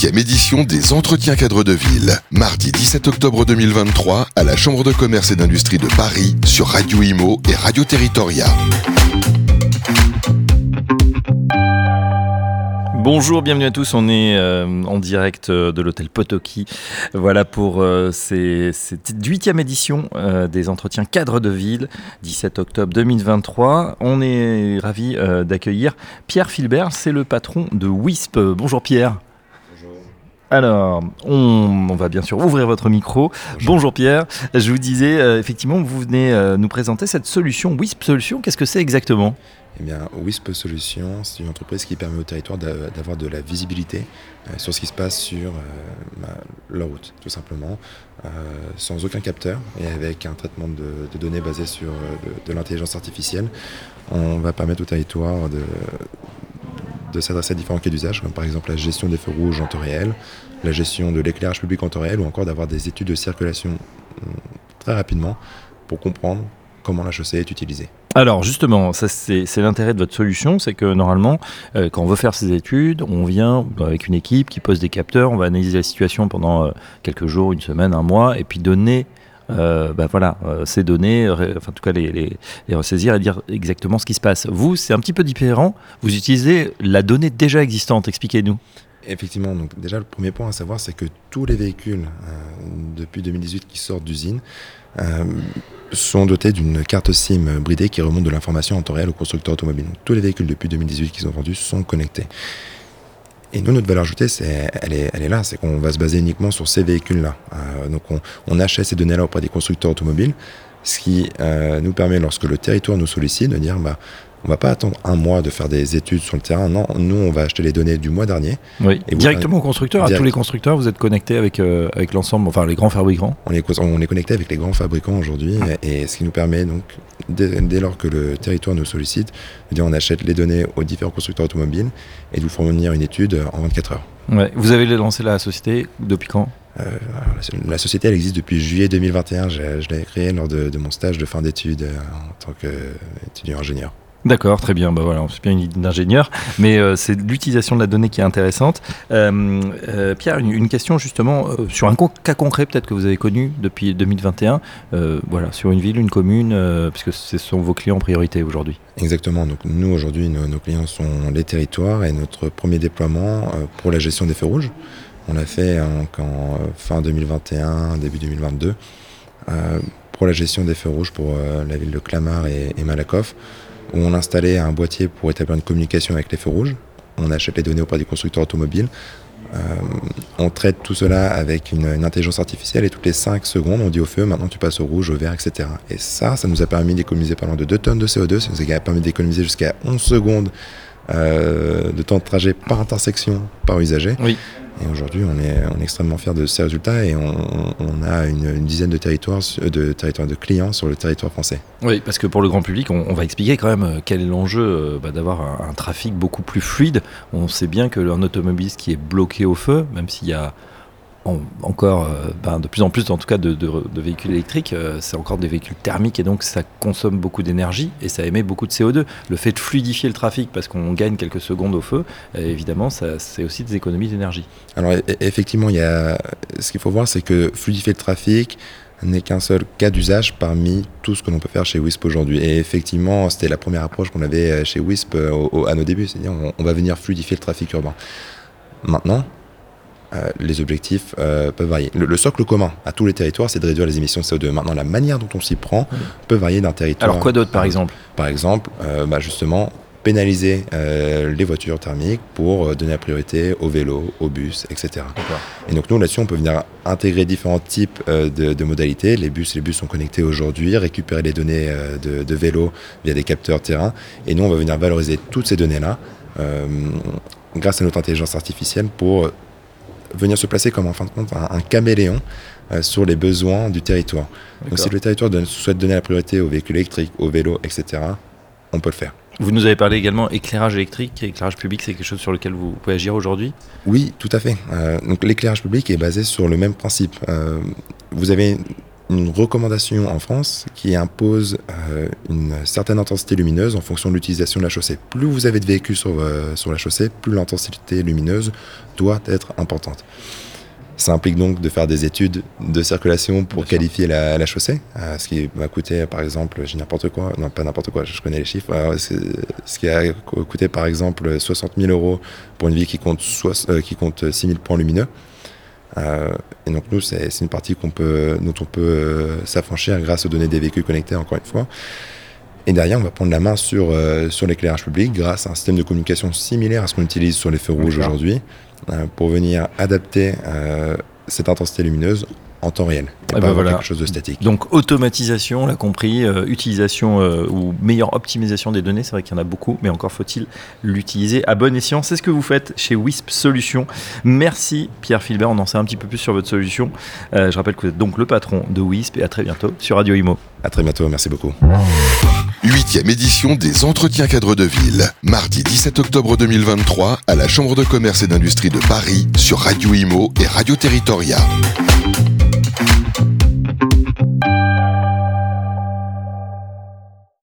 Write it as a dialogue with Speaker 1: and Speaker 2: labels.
Speaker 1: 18e édition des entretiens cadres de ville. Mardi 17 octobre 2023 à la Chambre de commerce et d'industrie de Paris sur Radio Imo et Radio Territoria.
Speaker 2: Bonjour, bienvenue à tous. On est euh, en direct euh, de l'hôtel Potoki. Voilà pour euh, ces- cette huitième édition euh, des entretiens cadres de ville, 17 octobre 2023. On est ravi d'accueillir Pierre Filbert, c'est le patron de WISP. Bonjour Pierre. Alors, on, on va bien sûr ouvrir votre micro. Bonjour, Pierre. Je vous disais, euh, effectivement, vous venez euh, nous présenter cette solution, WISP Solution. Qu'est-ce que c'est exactement?
Speaker 3: Eh bien, WISP Solutions, c'est une entreprise qui permet au territoire d'a- d'avoir de la visibilité euh, sur ce qui se passe sur euh, bah, leur route, tout simplement, euh, sans aucun capteur et avec un traitement de, de données basé sur de, de l'intelligence artificielle. On va permettre au territoire de, de s'adresser à différents cas d'usage, comme par exemple la gestion des feux rouges en temps réel, la gestion de l'éclairage public en temps réel, ou encore d'avoir des études de circulation hum, très rapidement pour comprendre comment la chaussée est utilisée.
Speaker 2: Alors justement, ça c'est l'intérêt de votre solution, c'est que normalement, euh, quand on veut faire ses études, on vient avec une équipe qui pose des capteurs, on va analyser la situation pendant euh, quelques jours, une semaine, un mois, et puis donner, euh, bah voilà, euh, ces données, enfin en tout cas les, les- les ressaisir et dire exactement ce qui se passe. Vous, c'est un petit peu différent. Vous utilisez la donnée déjà existante. Expliquez-nous.
Speaker 3: Effectivement, donc déjà le premier point à savoir, c'est que tous les véhicules euh, depuis 2018 qui sortent d'usine euh, sont dotés d'une carte SIM bridée qui remonte de l'information en temps réel au constructeur automobile. Donc, tous les véhicules depuis 2018 qui sont vendus sont connectés. Et nous, notre valeur ajoutée, c'est, elle, est, elle est là, c'est qu'on va se baser uniquement sur ces véhicules-là. Euh, donc on, on achète ces données-là auprès des constructeurs automobiles, ce qui euh, nous permet, lorsque le territoire nous sollicite, de dire, bah, on va pas attendre un mois de faire des études sur le terrain. Non, nous, on va acheter les données du mois dernier.
Speaker 2: Oui.
Speaker 3: Et
Speaker 2: Directement au constructeur, à tous les constructeurs, vous êtes connectés avec, euh, avec l'ensemble, enfin les grands fabricants.
Speaker 3: On est, on est connecté avec les grands fabricants aujourd'hui, et ce qui nous permet donc, dès, dès lors que le territoire nous sollicite, dire on achète les données aux différents constructeurs automobiles et de vous fournir une étude en 24 heures.
Speaker 2: Ouais. Vous avez lancé la société depuis quand?
Speaker 3: Euh, la, la société, elle existe depuis juillet 2021. Je, je l'ai créée lors de, de mon stage de fin d'études euh, en tant qu'étudiant ingénieur.
Speaker 2: D'accord, très bien. Bah c'est bien une idée d'ingénieur, mais euh, c'est l'utilisation de la donnée qui est intéressante. Euh, euh, Pierre, une, question justement sur un cas concret peut-être que vous avez connu depuis 2021. euh, voilà, sur une ville, une commune, puisque ce sont vos clients en priorité aujourd'hui.
Speaker 3: Exactement. Nous aujourd'hui, nos, clients sont les territoires et notre premier déploiement pour la gestion des feux rouges, on l'a fait en, euh, fin 2021, début 2022, euh, pour la gestion des feux rouges pour la ville de Clamart et Malakoff, où on installait un boîtier pour établir une communication avec les feux rouges. On achète les données auprès des constructeurs automobiles. Euh, on traite tout cela avec une, une intelligence artificielle et toutes les 5 secondes, on dit au feu, maintenant tu passes au rouge, au vert, etc. Et ça, ça nous a permis d'économiser pas loin de 2 tonnes de CO2, ça nous a permis d'économiser jusqu'à 11 secondes euh, de temps de trajet par intersection par usager.
Speaker 2: Oui.
Speaker 3: Et aujourd'hui, on est, on est extrêmement fiers de ces résultats et on, on a une, une dizaine de territoires, de territoires de clients sur le territoire français.
Speaker 2: Oui, parce que pour le grand public, on, on va expliquer quand même euh, quel est l'enjeu euh, bah, d'avoir un, un trafic beaucoup plus fluide. On sait bien que un automobiliste qui est bloqué au feu, même s'il y a en- encore euh, ben, de plus en plus en tout cas de, véhicules électriques, euh, c'est encore des véhicules thermiques et donc ça consomme beaucoup d'énergie et ça émet beaucoup de CO2. Le fait de fluidifier le trafic parce qu'on gagne quelques secondes au feu, euh, évidemment, c'est aussi des économies d'énergie.
Speaker 3: Alors e- effectivement, il y a, ce qu'il faut voir, c'est que fluidifier le trafic n'est qu'un seul cas d'usage parmi tout ce que l'on peut faire chez WISP aujourd'hui. Et effectivement, c'était la première approche qu'on avait chez WISP à nos débuts, c'est-à-dire on, on va venir fluidifier le trafic urbain. Maintenant, euh, les objectifs euh, peuvent varier. Le, le socle commun à tous les territoires, c'est de réduire les émissions de CO2. Maintenant, la manière dont on s'y prend peut varier d'un territoire.
Speaker 2: Alors quoi d'autre par exemple?
Speaker 3: Par exemple, euh, bah, justement, pénaliser euh, les voitures thermiques pour euh, donner la priorité aux vélos, aux bus, etc. Et donc nous là-dessus, on peut venir intégrer différents types euh, de, de modalités. Les bus, les bus sont connectés aujourd'hui, récupérer les données de, de vélos via des capteurs terrain. Et nous, on va venir valoriser toutes ces données-là euh, grâce à notre intelligence artificielle pour venir se placer comme en fin de compte un, un caméléon euh, sur les besoins du territoire. Donc si le territoire donne- souhaite donner la priorité aux véhicules électriques, aux vélos, etc., on peut le faire.
Speaker 2: Vous nous avez parlé également éclairage électrique, éclairage public, c'est quelque chose sur lequel vous pouvez agir aujourd'hui?
Speaker 3: Oui, tout à fait. Euh, donc l'éclairage public est basé sur le même principe. Euh, vous avez une recommandation en France qui impose euh, une certaine intensité lumineuse en fonction de l'utilisation de la chaussée. Plus vous avez de véhicules sur, euh, sur la chaussée, plus l'intensité lumineuse doit être importante. Ça implique donc de faire des études de circulation pour qualifier la, la chaussée, euh, ce qui va coûter par exemple, j'ai n'importe quoi, non pas n'importe quoi, je connais les chiffres, ce qui a coûté par exemple 60 000 euros pour une ville qui compte, qui compte 6 000 points lumineux. Euh, et donc nous, c'est une partie peut, dont on peut euh, s'affranchir grâce aux données des véhicules connectés, encore une fois. Et derrière, on va prendre la main sur, euh, sur l'éclairage public grâce à un système de communication similaire à ce qu'on utilise sur les feux rouges aujourd'hui, euh, pour venir adapter euh, cette intensité lumineuse en temps réel et,
Speaker 2: Et
Speaker 3: pas
Speaker 2: ben voilà.
Speaker 3: quelque chose de statique.
Speaker 2: Donc automatisation, on l'a compris, euh, utilisation euh, ou meilleure optimisation des données, c'est vrai qu'il y en a beaucoup, mais encore faut-il l'utiliser à bon escient. C'est ce que vous faites chez WISP Solutions. Merci Pierre Philbert, on en sait un petit peu plus sur votre solution. Euh, je rappelle que vous êtes donc le patron de WISP et à très bientôt sur Radio Imo.
Speaker 3: À très bientôt, merci beaucoup.
Speaker 1: Huitième édition des Entretiens cadres de ville. Mardi 17 octobre 2023 à la Chambre de commerce et d'industrie de Paris sur Radio Imo et Radio Territoria.